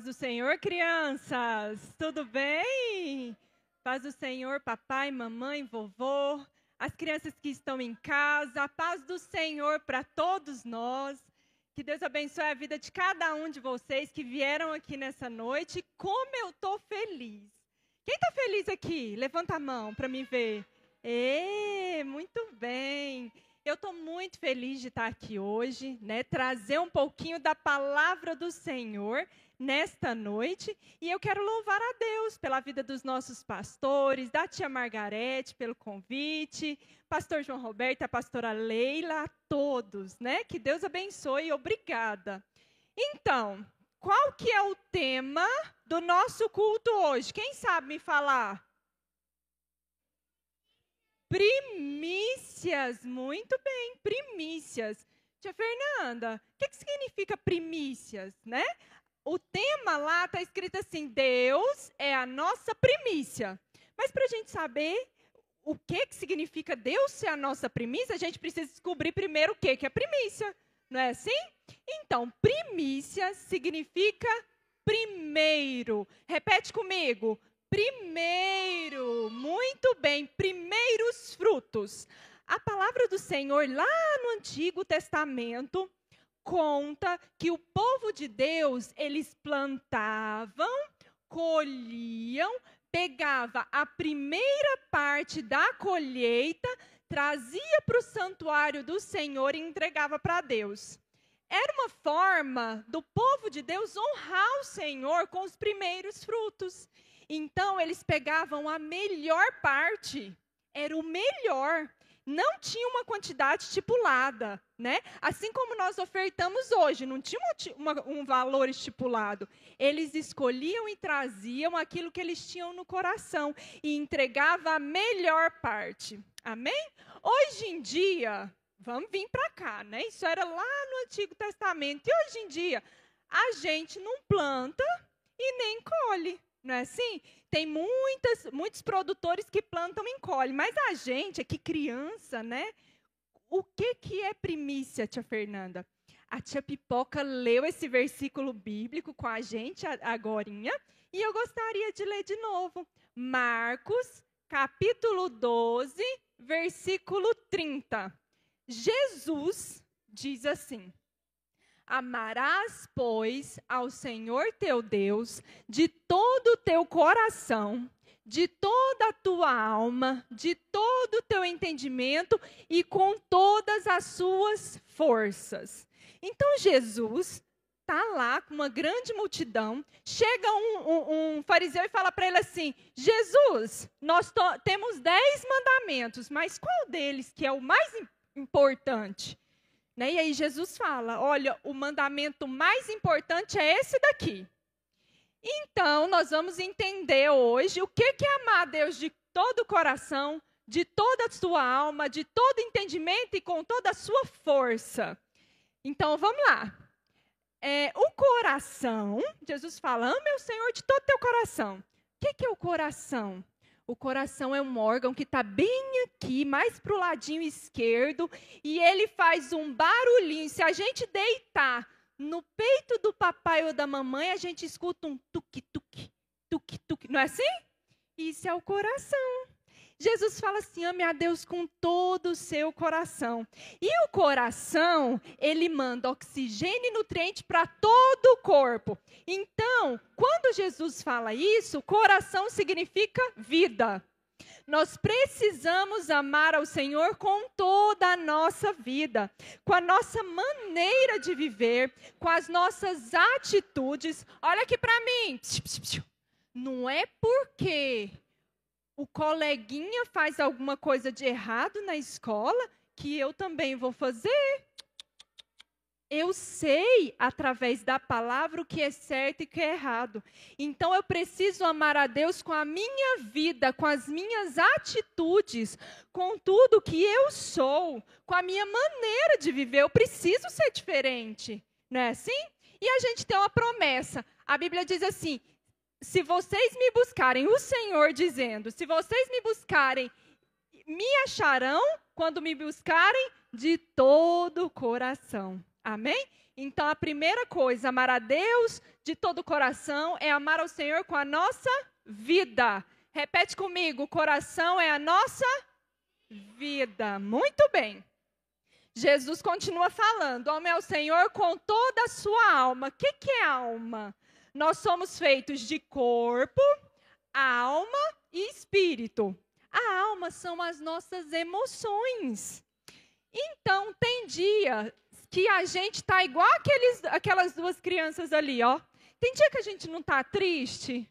Paz do Senhor, crianças! Tudo bem? Paz do Senhor, papai, mamãe, vovô, as crianças que estão em casa, a paz do Senhor para todos nós. Que Deus abençoe a vida de cada um de vocês que vieram aqui nessa noite. Como eu estou feliz! Quem está feliz aqui? Levanta a mão para me ver. Ê, muito bem. Eu estou muito feliz de estar aqui hoje, né? Trazer um pouquinho da palavra do Senhor nesta noite. E eu quero louvar a Deus pela vida dos nossos pastores, da tia Margarete, pelo convite, pastor João Roberto, a pastora Leila, a todos, né? Que Deus abençoe obrigada. Então, qual que é o tema do nosso culto hoje? Quem sabe me falar? Primícias, muito bem, primícias. Tia Fernanda, o que, que significa primícias, né? O tema lá está escrito assim: Deus é a nossa primícia. Mas para a gente saber o que, que significa Deus ser a nossa primícia, a gente precisa descobrir primeiro o que, que é primícia. Não é assim? Então, primícia significa primeiro. Repete comigo. Primeiro. Muito bem. Primeiros frutos. A palavra do Senhor lá no Antigo Testamento conta que o povo de Deus, eles plantavam, colhiam, pegava a primeira parte da colheita, trazia para o santuário do Senhor e entregava para Deus. Era uma forma do povo de Deus honrar o Senhor com os primeiros frutos. Então, eles pegavam a melhor parte, era o melhor, não tinha uma quantidade estipulada, né? Assim como nós ofertamos hoje, não tinha uma, um valor estipulado. Eles escolhiam e traziam aquilo que eles tinham no coração e entregava a melhor parte. Amém? Hoje em dia, vamos vir para cá, né? Isso era lá no Antigo Testamento. E hoje em dia, a gente não planta e nem colhe. Não é assim? Tem muitas, muitos produtores que plantam e colhem, mas a gente, aqui criança, né? O que, que é primícia, tia Fernanda? A tia Pipoca leu esse versículo bíblico com a gente agora, e eu gostaria de ler de novo. Marcos, capítulo 12, versículo 30. Jesus diz assim: Amarás, pois, ao Senhor teu Deus de todo o teu coração, de toda a tua alma, de todo o teu entendimento e com todas as suas forças. Então Jesus está lá com uma grande multidão. Chega um, um, um fariseu e fala para ele assim: Jesus, nós temos dez mandamentos, mas qual deles que é o mais importante? Né? E aí Jesus fala: olha, o mandamento mais importante é esse daqui. Então, nós vamos entender hoje o que é amar a Deus de todo o coração, de toda a sua alma, de todo entendimento e com toda a sua força. Então, vamos lá. É, o coração, Jesus fala, ame o Senhor de todo teu coração. O que, que é o coração? O coração é um órgão que está bem aqui, mais para o ladinho esquerdo, e ele faz um barulhinho. Se a gente deitar no peito do papai ou da mamãe, a gente escuta um tuque-tuque, tuque-tuque. Não é assim? Isso é o coração. Jesus fala assim: ame a Deus com todo o seu coração. E o coração, ele manda oxigênio e nutriente para todo o corpo. Então, quando Jesus fala isso, coração significa vida. Nós precisamos amar ao Senhor com toda a nossa vida, com a nossa maneira de viver, com as nossas atitudes. Olha aqui para mim. Não é porque o coleguinha faz alguma coisa de errado na escola, que eu também vou fazer. Eu sei, através da palavra, o que é certo e o que é errado. Então eu preciso amar a Deus com a minha vida, com as minhas atitudes, com tudo que eu sou, com a minha maneira de viver. Eu preciso ser diferente. Não é assim? E a gente tem uma promessa. A Bíblia diz assim: se vocês me buscarem, o Senhor dizendo, se vocês me buscarem, me acharão quando me buscarem de todo o coração. Amém? Então a primeira coisa, amar a Deus de todo o coração, é amar ao Senhor com a nossa vida. Repete comigo: coração é a nossa vida. Muito bem. Jesus continua falando: ame ao Senhor com toda a sua alma. O que, que é alma? Nós somos feitos de corpo, alma e espírito. A alma são as nossas emoções. Então, tem dia que a gente está igual aqueles, aquelas duas crianças ali, ó. Tem dia que a gente não está triste,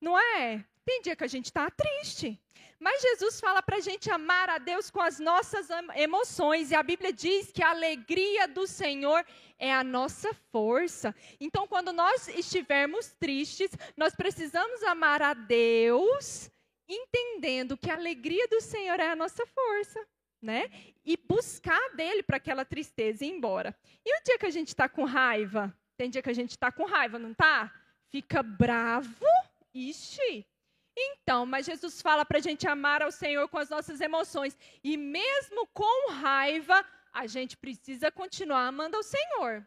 não é? Tem dia que a gente está triste. Mas Jesus fala para a gente amar a Deus com as nossas emoções, e a Bíblia diz que a alegria do Senhor é a nossa força. Então, quando nós estivermos tristes, nós precisamos amar a Deus, entendendo que a alegria do Senhor é a nossa força. Né? E buscar dele para aquela tristeza ir embora. E o dia que a gente está com raiva? Tem dia que a gente está com raiva, não tá? Fica bravo? Ixi, então, mas Jesus fala para a gente amar ao Senhor com as nossas emoções. E mesmo com raiva, a gente precisa continuar amando ao Senhor.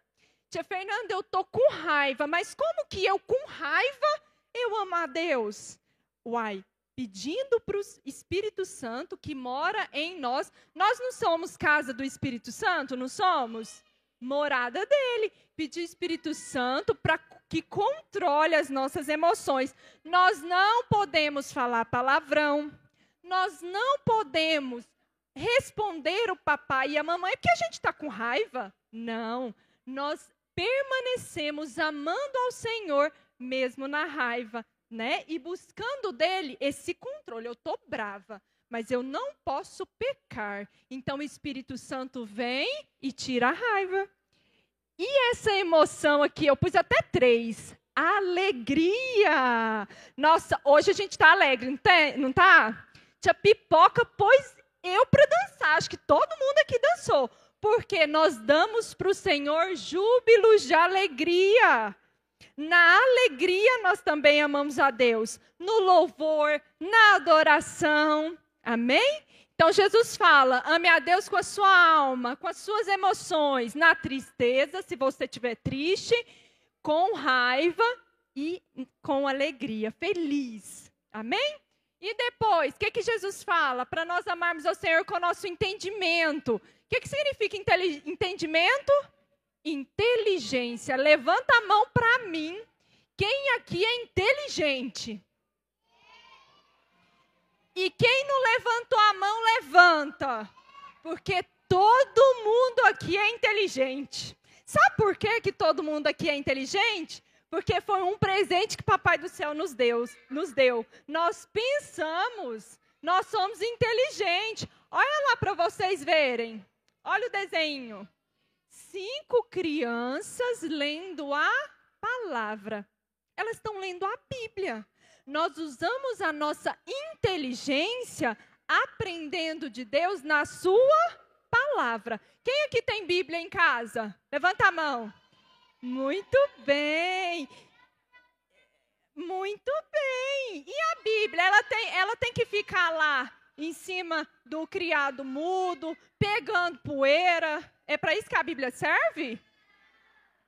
Tia Fernanda, eu tô com raiva, mas como que eu com raiva eu amo a Deus? Uai, pedindo para o Espírito Santo que mora em nós. Nós não somos casa do Espírito Santo, não somos? Morada dele. Pedir Espírito Santo para que controle as nossas emoções. Nós não podemos falar palavrão, nós não podemos responder o papai e a mamãe porque a gente está com raiva. Não, nós permanecemos amando ao Senhor mesmo na raiva, né? E buscando dele esse controle. Eu estou brava, mas eu não posso pecar. Então o Espírito Santo vem e tira a raiva. E essa emoção aqui, eu pus até três. Alegria. Nossa, hoje a gente está alegre, não, tem, não tá? Tia Pipoca pôs eu para dançar. Acho que todo mundo aqui dançou. Porque nós damos para o Senhor júbilos de alegria. Na alegria nós também amamos a Deus. No louvor, na adoração. Amém? Então Jesus fala: ame a Deus com a sua alma, com as suas emoções, na tristeza, se você estiver triste, com raiva e com alegria, feliz. Amém? E depois, o que, que Jesus fala? Para nós amarmos ao Senhor com o nosso entendimento. O que, que significa entendimento? Inteligência. Levanta a mão para mim. Quem aqui é inteligente? E quem não levantou a mão, levanta. Porque todo mundo aqui é inteligente. Sabe por que, que todo mundo aqui é inteligente? Porque foi um presente que Papai do Céu nos deu, nos deu. Nós pensamos, nós somos inteligentes. Olha lá para vocês verem. Olha o desenho. Cinco crianças lendo a palavra. Elas estão lendo a Bíblia nós usamos a nossa inteligência aprendendo de Deus na Sua palavra. Quem aqui tem Bíblia em casa? Levanta a mão. Muito bem. Muito bem. E a Bíblia, ela tem, ela tem que ficar lá em cima do criado mudo, pegando poeira. É para isso que a Bíblia serve?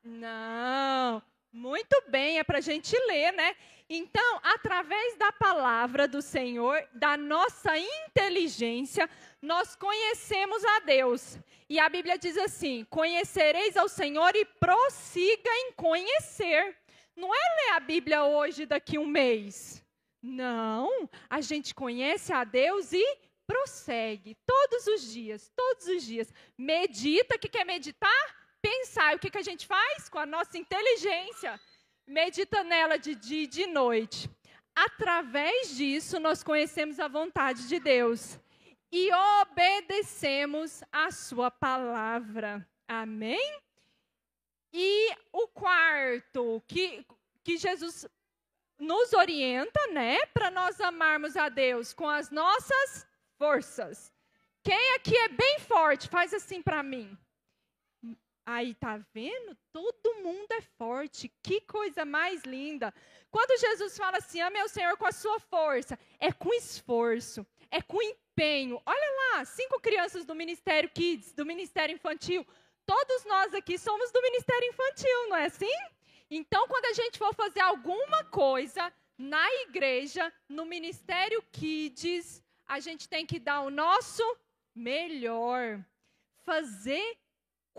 Não. Muito bem, é para a gente ler, né? Então, através da palavra do Senhor, da nossa inteligência, nós conhecemos a Deus. E a Bíblia diz assim: Conhecereis ao Senhor e prossiga em conhecer. Não é ler a Bíblia hoje, daqui um mês. Não, a gente conhece a Deus e prossegue todos os dias, todos os dias. Medita, o que quer meditar? Pensar. O que, que a gente faz? Com a nossa inteligência medita nela de dia e de noite. Através disso, nós conhecemos a vontade de Deus e obedecemos a sua palavra. Amém? E o quarto, que, que Jesus nos orienta, né, para nós amarmos a Deus com as nossas forças. Quem aqui é bem forte, faz assim para mim. Aí, tá vendo? Todo mundo é forte. Que coisa mais linda. Quando Jesus fala assim, ame ao Senhor com a sua força, é com esforço, é com empenho. Olha lá, cinco crianças do Ministério Kids, do Ministério Infantil, todos nós aqui somos do Ministério Infantil, não é assim? Então, quando a gente for fazer alguma coisa na igreja, no Ministério Kids, a gente tem que dar o nosso melhor. Fazer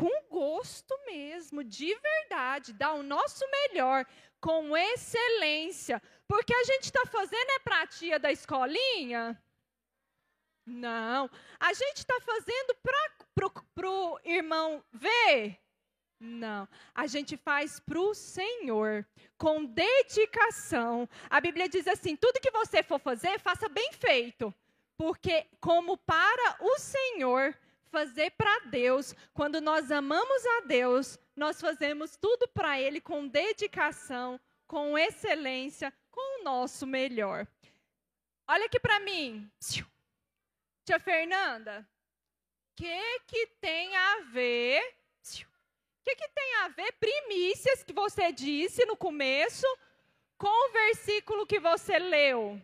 com gosto mesmo, de verdade, dar o nosso melhor, com excelência. Porque a gente está fazendo é para a tia da escolinha? Não. A gente está fazendo para o irmão ver? Não. A gente faz para o Senhor, com dedicação. A Bíblia diz assim: tudo que você for fazer, faça bem feito. Porque, como para o Senhor, fazer para Deus, quando nós amamos a Deus, nós fazemos tudo para Ele com dedicação, com excelência, com o nosso melhor. Olha aqui para mim. Tia Fernanda, o que, que tem a ver? O que, que tem a ver primícias que você disse no começo com o versículo que você leu?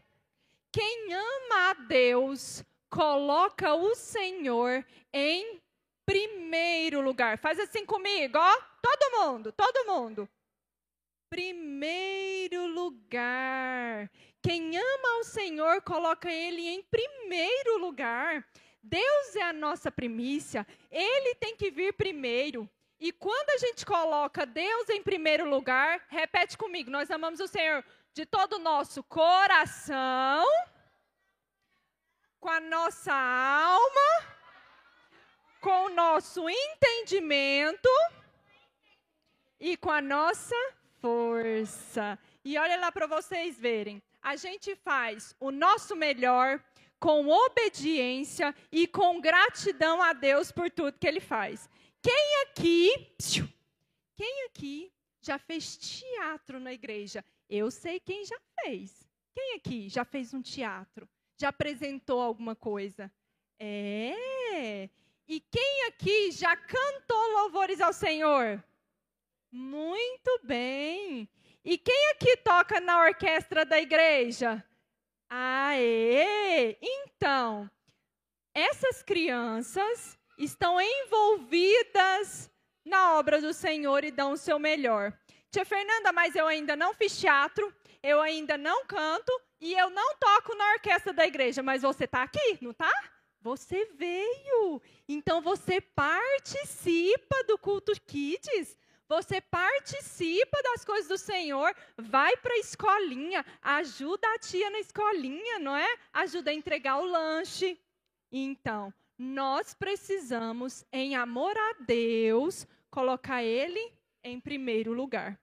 Quem ama a Deus coloca o Senhor em primeiro lugar. Faz assim comigo, ó. Todo mundo, todo mundo. Primeiro lugar. Quem ama ao Senhor coloca Ele em primeiro lugar. Deus é a nossa primícia, Ele tem que vir primeiro. E quando a gente coloca Deus em primeiro lugar, repete comigo: nós amamos o Senhor de todo o nosso coração, com a nossa alma, com o nosso entendimento e com a nossa força. E olha lá para vocês verem a gente faz o nosso melhor com obediência e com gratidão a Deus por tudo que ele faz. Quem aqui, quem aqui já fez teatro na igreja? Eu sei quem já fez. Quem aqui já fez um teatro? Já apresentou alguma coisa? É. E quem aqui já cantou louvores ao Senhor? Muito bem. E quem aqui toca na orquestra da igreja? Aê! Então, essas crianças estão envolvidas na obra do Senhor e dão o seu melhor. Tia Fernanda, mas eu ainda não fiz teatro, eu ainda não canto e eu não toco na orquestra da igreja, mas você está aqui, não está? Você veio. Então você participa do culto Kids. Você participa das coisas do Senhor, vai para a escolinha, ajuda a tia na escolinha, não é? Ajuda a entregar o lanche. Então, nós precisamos, em amor a Deus, colocar Ele em primeiro lugar.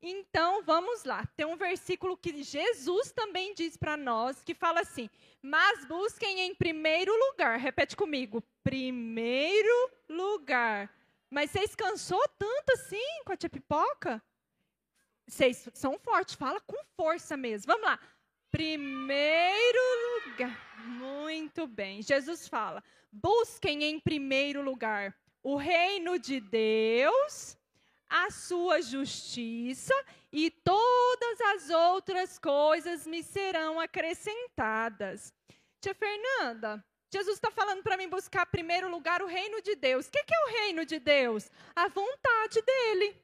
Então, vamos lá. Tem um versículo que Jesus também diz para nós, que fala assim: Mas busquem em primeiro lugar, repete comigo, primeiro lugar mas vocês cansou tanto assim com a tia pipoca? Vocês são fortes, fala com força mesmo. Vamos lá. Primeiro lugar. Muito bem. Jesus fala: busquem em primeiro lugar o reino de Deus, a sua justiça, e todas as outras coisas me serão acrescentadas. Tia Fernanda, Jesus está falando para mim buscar primeiro lugar o reino de Deus. O que, que é o reino de Deus? A vontade dele.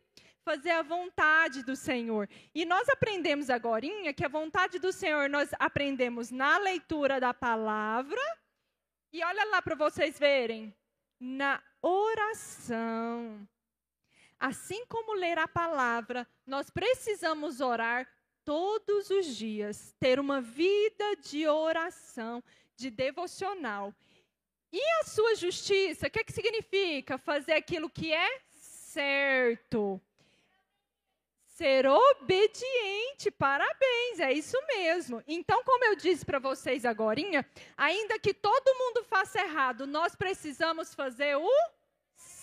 Fazer a vontade do Senhor. E nós aprendemos agora que a vontade do Senhor nós aprendemos na leitura da palavra. E olha lá para vocês verem. Na oração. Assim como ler a palavra, nós precisamos orar todos os dias, ter uma vida de oração de devocional. E a sua justiça, o que, é que significa? Fazer aquilo que é certo. Ser obediente, parabéns, é isso mesmo. Então, como eu disse para vocês agora, ainda que todo mundo faça errado, nós precisamos fazer o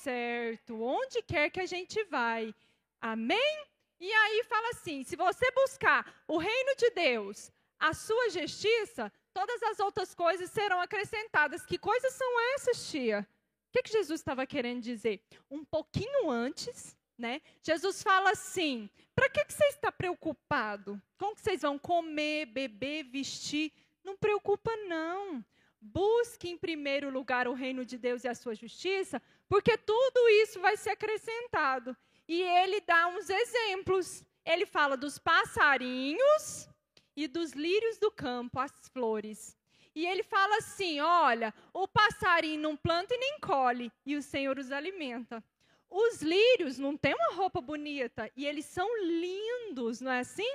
certo, onde quer que a gente vai. Amém? E aí fala assim: se você buscar o reino de Deus, a sua justiça, todas as outras coisas serão acrescentadas. Que coisas são essas, tia? O que, que Jesus estava querendo dizer? Um pouquinho antes, né? Jesus fala assim: para que, que você está preocupado? Como que vocês vão comer, beber, vestir? Não preocupa, não. Busque em primeiro lugar o reino de Deus e a sua justiça, porque tudo isso vai ser acrescentado. E ele dá uns exemplos. Ele fala dos passarinhos e dos lírios do campo, as flores. E ele fala assim: olha, o passarinho não planta e nem colhe, e o Senhor os alimenta. Os lírios não têm uma roupa bonita e eles são lindos, não é assim?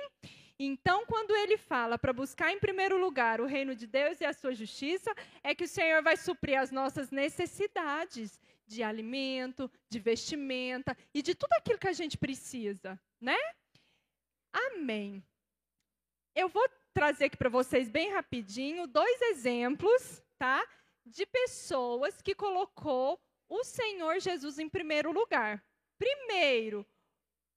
Então, quando ele fala para buscar em primeiro lugar o reino de Deus e a sua justiça, é que o Senhor vai suprir as nossas necessidades de alimento, de vestimenta e de tudo aquilo que a gente precisa, né? Amém. Eu vou trazer aqui para vocês bem rapidinho dois exemplos, tá? De pessoas que colocou o Senhor Jesus em primeiro lugar. Primeiro,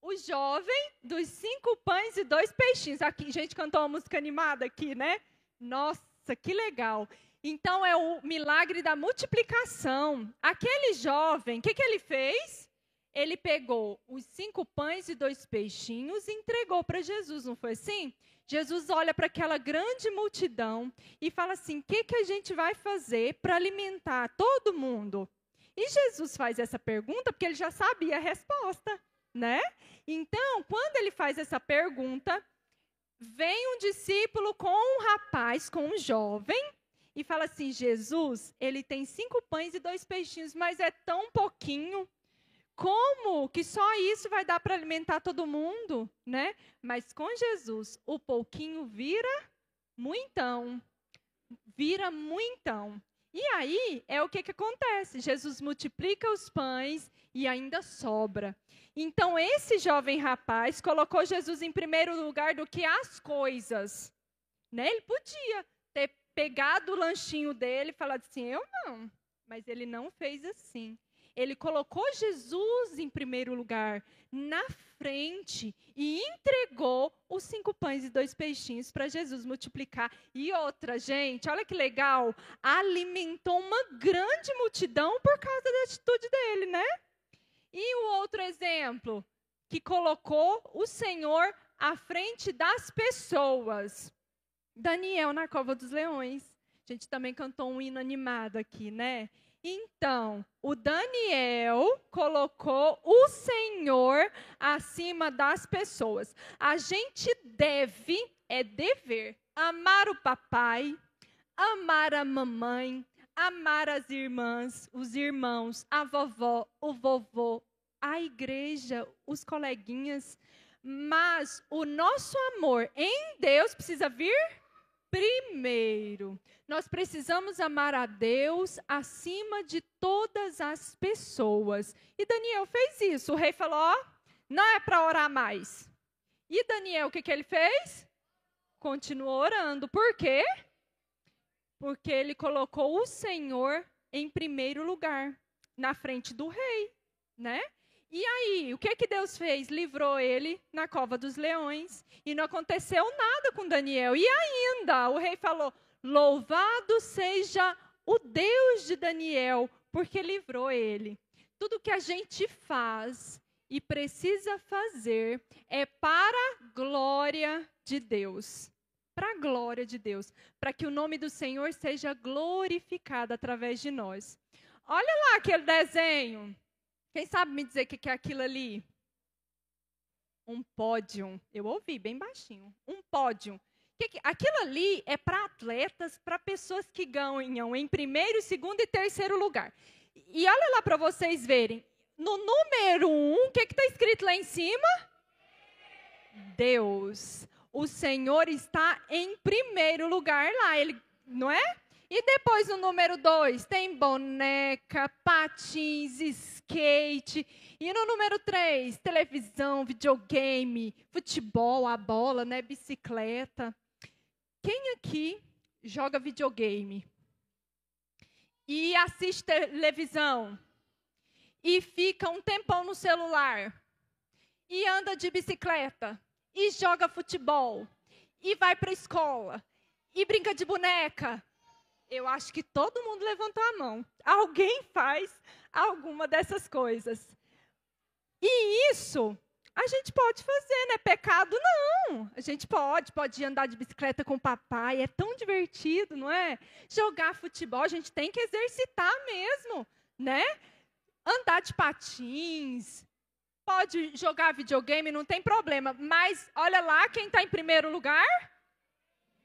o jovem dos cinco pães e dois peixinhos. Aqui, a gente cantou uma música animada aqui, né? Nossa, que legal. Então é o milagre da multiplicação. Aquele jovem, o que, que ele fez? Ele pegou os cinco pães e dois peixinhos e entregou para Jesus, não foi assim? Jesus olha para aquela grande multidão e fala assim: o que, que a gente vai fazer para alimentar todo mundo? E Jesus faz essa pergunta porque ele já sabia a resposta, né? Então, quando ele faz essa pergunta, vem um discípulo com um rapaz, com um jovem, e fala assim: Jesus, ele tem cinco pães e dois peixinhos, mas é tão pouquinho. Como que só isso vai dar para alimentar todo mundo, né? Mas com Jesus, o pouquinho vira muitão. Vira muitão. E aí é o que, que acontece? Jesus multiplica os pães e ainda sobra. Então, esse jovem rapaz colocou Jesus em primeiro lugar do que as coisas. Né? Ele podia ter pegado o lanchinho dele e falado assim: Eu não. Mas ele não fez assim. Ele colocou Jesus em primeiro lugar, na frente, e entregou os cinco pães e dois peixinhos para Jesus multiplicar. E outra, gente, olha que legal, alimentou uma grande multidão por causa da atitude dele, né? E o outro exemplo, que colocou o Senhor à frente das pessoas. Daniel na cova dos leões. A gente também cantou um hino animado aqui, né? Então, o Daniel colocou o Senhor acima das pessoas. A gente deve, é dever, amar o papai, amar a mamãe, amar as irmãs, os irmãos, a vovó, o vovô, a igreja, os coleguinhas. Mas o nosso amor em Deus precisa vir primeiro. Nós precisamos amar a Deus acima de todas as pessoas. E Daniel fez isso. O rei falou: ó, não é para orar mais. E Daniel, o que, que ele fez? Continuou orando. Por quê? Porque ele colocou o Senhor em primeiro lugar, na frente do rei, né? E aí, o que que Deus fez? Livrou ele na cova dos leões. E não aconteceu nada com Daniel. E ainda, o rei falou: Louvado seja o Deus de Daniel, porque livrou ele. Tudo que a gente faz e precisa fazer é para a glória de Deus. Para a glória de Deus. Para que o nome do Senhor seja glorificado através de nós. Olha lá aquele desenho. Quem sabe me dizer o que é aquilo ali? Um pódio. Eu ouvi bem baixinho. Um pódio. Aquilo ali é para atletas, para pessoas que ganham em primeiro, segundo e terceiro lugar. E olha lá para vocês verem. No número um, o que está escrito lá em cima? Deus. O Senhor está em primeiro lugar lá. Ele, não é? E depois no número dois, tem boneca, patins, skate. E no número três, televisão, videogame, futebol, a bola, né, bicicleta. Quem aqui joga videogame? E assiste televisão? E fica um tempão no celular? E anda de bicicleta? E joga futebol? E vai para a escola? E brinca de boneca? Eu acho que todo mundo levantou a mão. Alguém faz alguma dessas coisas. E isso a gente pode fazer, né? Pecado não. A gente pode, pode andar de bicicleta com o papai, é tão divertido, não é? Jogar futebol, a gente tem que exercitar mesmo, né? andar de patins, pode jogar videogame, não tem problema. Mas olha lá quem está em primeiro lugar?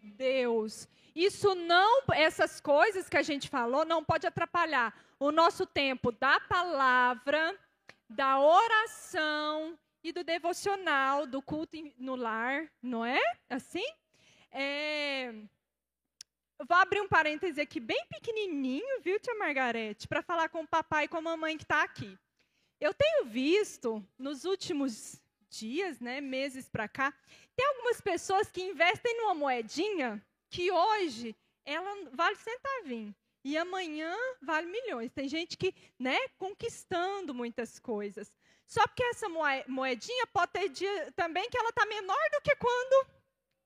Deus. Isso não, essas coisas que a gente falou, não pode atrapalhar o nosso tempo da palavra, da oração e do devocional, do culto no lar, não é? Assim? É... Vou abrir um parêntese aqui bem pequenininho, viu, tia Margarete, para falar com o papai e com a mamãe que está aqui. Eu tenho visto nos últimos dias, né, meses para cá, tem algumas pessoas que investem numa moedinha que hoje ela vale centavinho e amanhã vale milhões. Tem gente que, né, conquistando muitas coisas. Só porque essa moedinha pode ter dia também que ela está menor do que quando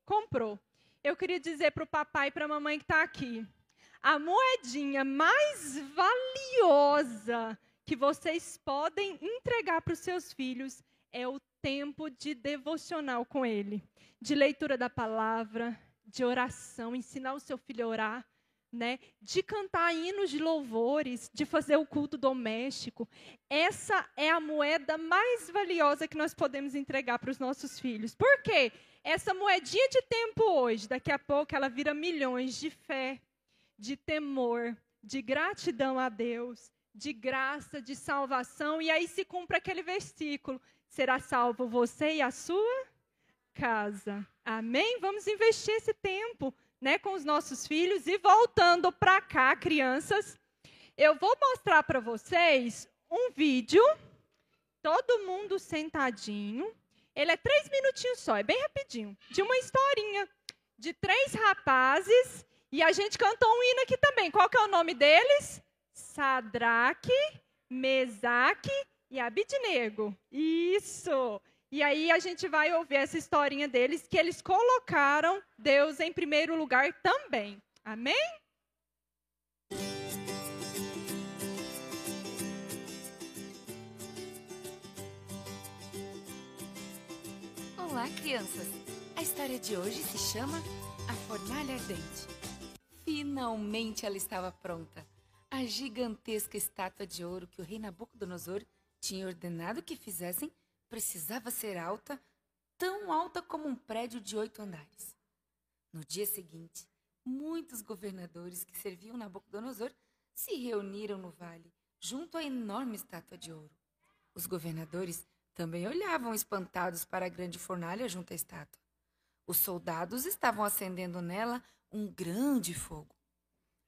comprou. Eu queria dizer para o papai e para a mamãe que está aqui: a moedinha mais valiosa que vocês podem entregar para os seus filhos é o tempo de devocional com ele, de leitura da palavra, de oração, ensinar o seu filho a orar, né? De cantar hinos de louvores, de fazer o culto doméstico. Essa é a moeda mais valiosa que nós podemos entregar para os nossos filhos. Por quê? Essa moedinha de tempo hoje, daqui a pouco ela vira milhões de fé, de temor, de gratidão a Deus, de graça, de salvação, e aí se cumpre aquele versículo: será salvo você e a sua casa. Amém? Vamos investir esse tempo né, com os nossos filhos. E voltando para cá, crianças, eu vou mostrar para vocês um vídeo, todo mundo sentadinho. Ele é três minutinhos só, é bem rapidinho, de uma historinha de três rapazes. E a gente cantou um hino aqui também. Qual que é o nome deles? Sadraque, Mesaque e Abidnego. Isso! E aí a gente vai ouvir essa historinha deles, que eles colocaram Deus em primeiro lugar também. Amém? Olá, crianças! A história de hoje se chama A Fornalha Ardente. Finalmente ela estava pronta. A gigantesca estátua de ouro que o rei Nabucodonosor tinha ordenado que fizessem precisava ser alta, tão alta como um prédio de oito andares. No dia seguinte, muitos governadores que serviam Nabucodonosor se reuniram no vale, junto à enorme estátua de ouro. Os governadores também olhavam espantados para a grande fornalha junto à estátua. Os soldados estavam acendendo nela um grande fogo.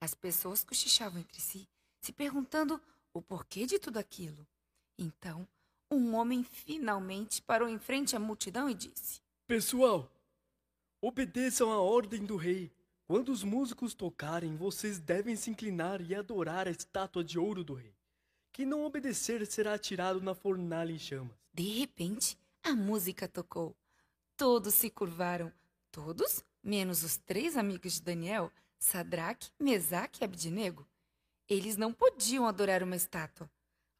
As pessoas cochichavam entre si, se perguntando o porquê de tudo aquilo. Então, um homem finalmente parou em frente à multidão e disse: Pessoal, obedeçam à ordem do rei. Quando os músicos tocarem, vocês devem se inclinar e adorar a estátua de ouro do rei. Quem não obedecer será atirado na fornalha em chamas. De repente, a música tocou. Todos se curvaram, todos, menos os três amigos de Daniel, Sadraque, Mesaque e Abdinego. Eles não podiam adorar uma estátua.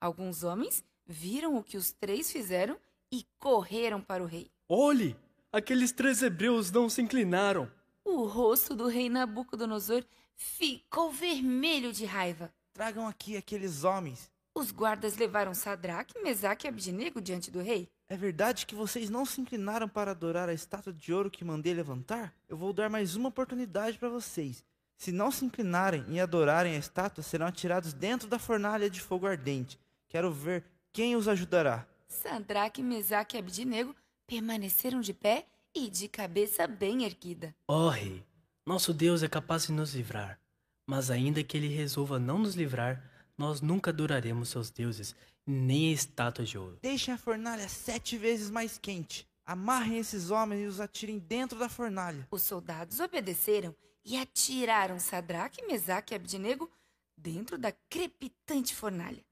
Alguns homens viram o que os três fizeram e correram para o rei. Olhe! Aqueles três hebreus não se inclinaram. O rosto do rei Nabucodonosor ficou vermelho de raiva. Tragam aqui aqueles homens. Os guardas levaram Sadraque, Mesaque e Abdinego diante do rei. É verdade que vocês não se inclinaram para adorar a estátua de ouro que mandei levantar? Eu vou dar mais uma oportunidade para vocês. Se não se inclinarem e adorarem a estátua, serão atirados dentro da fornalha de fogo ardente. Quero ver quem os ajudará? Sadraque, Mesaque e Abdinego permaneceram de pé e de cabeça bem erguida. Ó oh, rei, nosso Deus é capaz de nos livrar, mas ainda que ele resolva não nos livrar, nós nunca adoraremos seus deuses, nem a estátua de ouro. Deixem a fornalha sete vezes mais quente. Amarrem esses homens e os atirem dentro da fornalha. Os soldados obedeceram e atiraram Sadraque, Mesaque e Abdinego dentro da crepitante fornalha.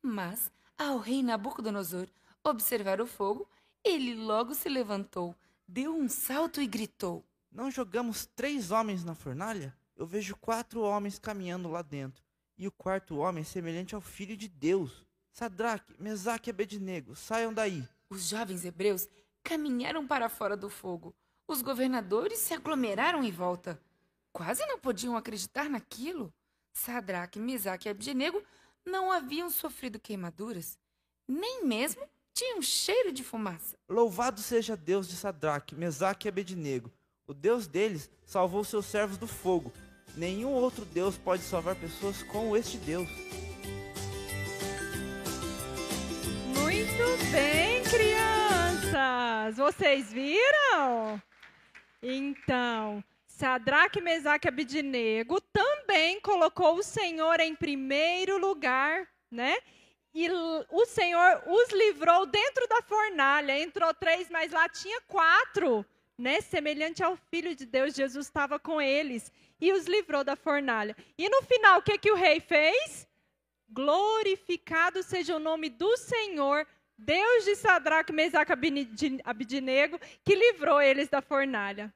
Mas ao rei Nabucodonosor observar o fogo, ele logo se levantou, deu um salto e gritou: Não jogamos três homens na fornalha? Eu vejo quatro homens caminhando lá dentro, e o quarto homem é semelhante ao filho de Deus. Sadraque, Mesaque e Abednego, saiam daí. Os jovens hebreus caminharam para fora do fogo. Os governadores se aglomeraram em volta. Quase não podiam acreditar naquilo. Sadraque, Mesaque e Abednego não haviam sofrido queimaduras, nem mesmo tinham cheiro de fumaça. Louvado seja Deus de Sadraque, Mesaque e Abednego. O Deus deles salvou seus servos do fogo. Nenhum outro Deus pode salvar pessoas como este Deus. Muito bem, crianças! Vocês viram? Então, Sadraque, Mesaque e Abidnego também colocou o Senhor em primeiro lugar, né? E o Senhor os livrou dentro da fornalha. Entrou três, mas lá tinha quatro, né? Semelhante ao Filho de Deus, Jesus estava com eles e os livrou da fornalha. E no final, o que, que o rei fez? Glorificado seja o nome do Senhor, Deus de Sadraque, Mesaque e Abidinego, que livrou eles da fornalha.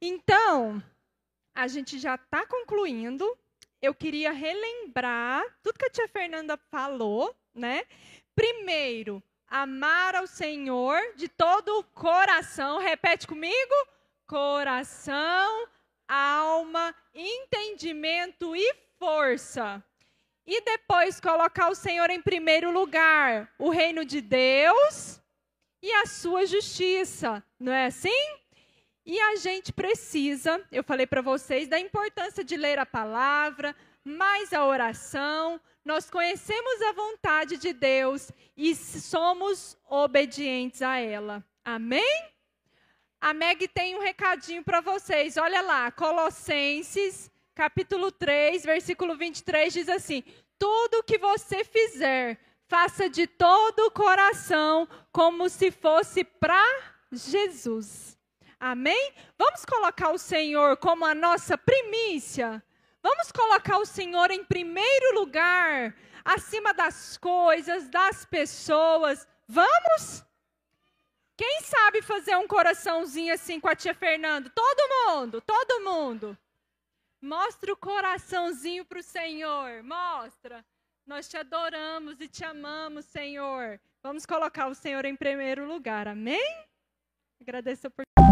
Então, a gente já está concluindo. Eu queria relembrar tudo que a tia Fernanda falou, né? Primeiro, amar ao Senhor de todo o coração. Repete comigo: coração, alma, entendimento e força. E depois colocar o Senhor em primeiro lugar, o reino de Deus e a sua justiça. Não é assim? E a gente precisa, eu falei para vocês, da importância de ler a palavra, mais a oração. Nós conhecemos a vontade de Deus e somos obedientes a ela. Amém? A Meg tem um recadinho para vocês. Olha lá, Colossenses, capítulo 3, versículo 23 diz assim: Tudo que você fizer, faça de todo o coração, como se fosse para Jesus. Amém? Vamos colocar o Senhor como a nossa primícia. Vamos colocar o Senhor em primeiro lugar, acima das coisas, das pessoas. Vamos? Quem sabe fazer um coraçãozinho assim com a tia Fernanda? Todo mundo, todo mundo. Mostra o coraçãozinho para o Senhor. Mostra. Nós te adoramos e te amamos, Senhor. Vamos colocar o Senhor em primeiro lugar. Amém? Agradeço oportunidade.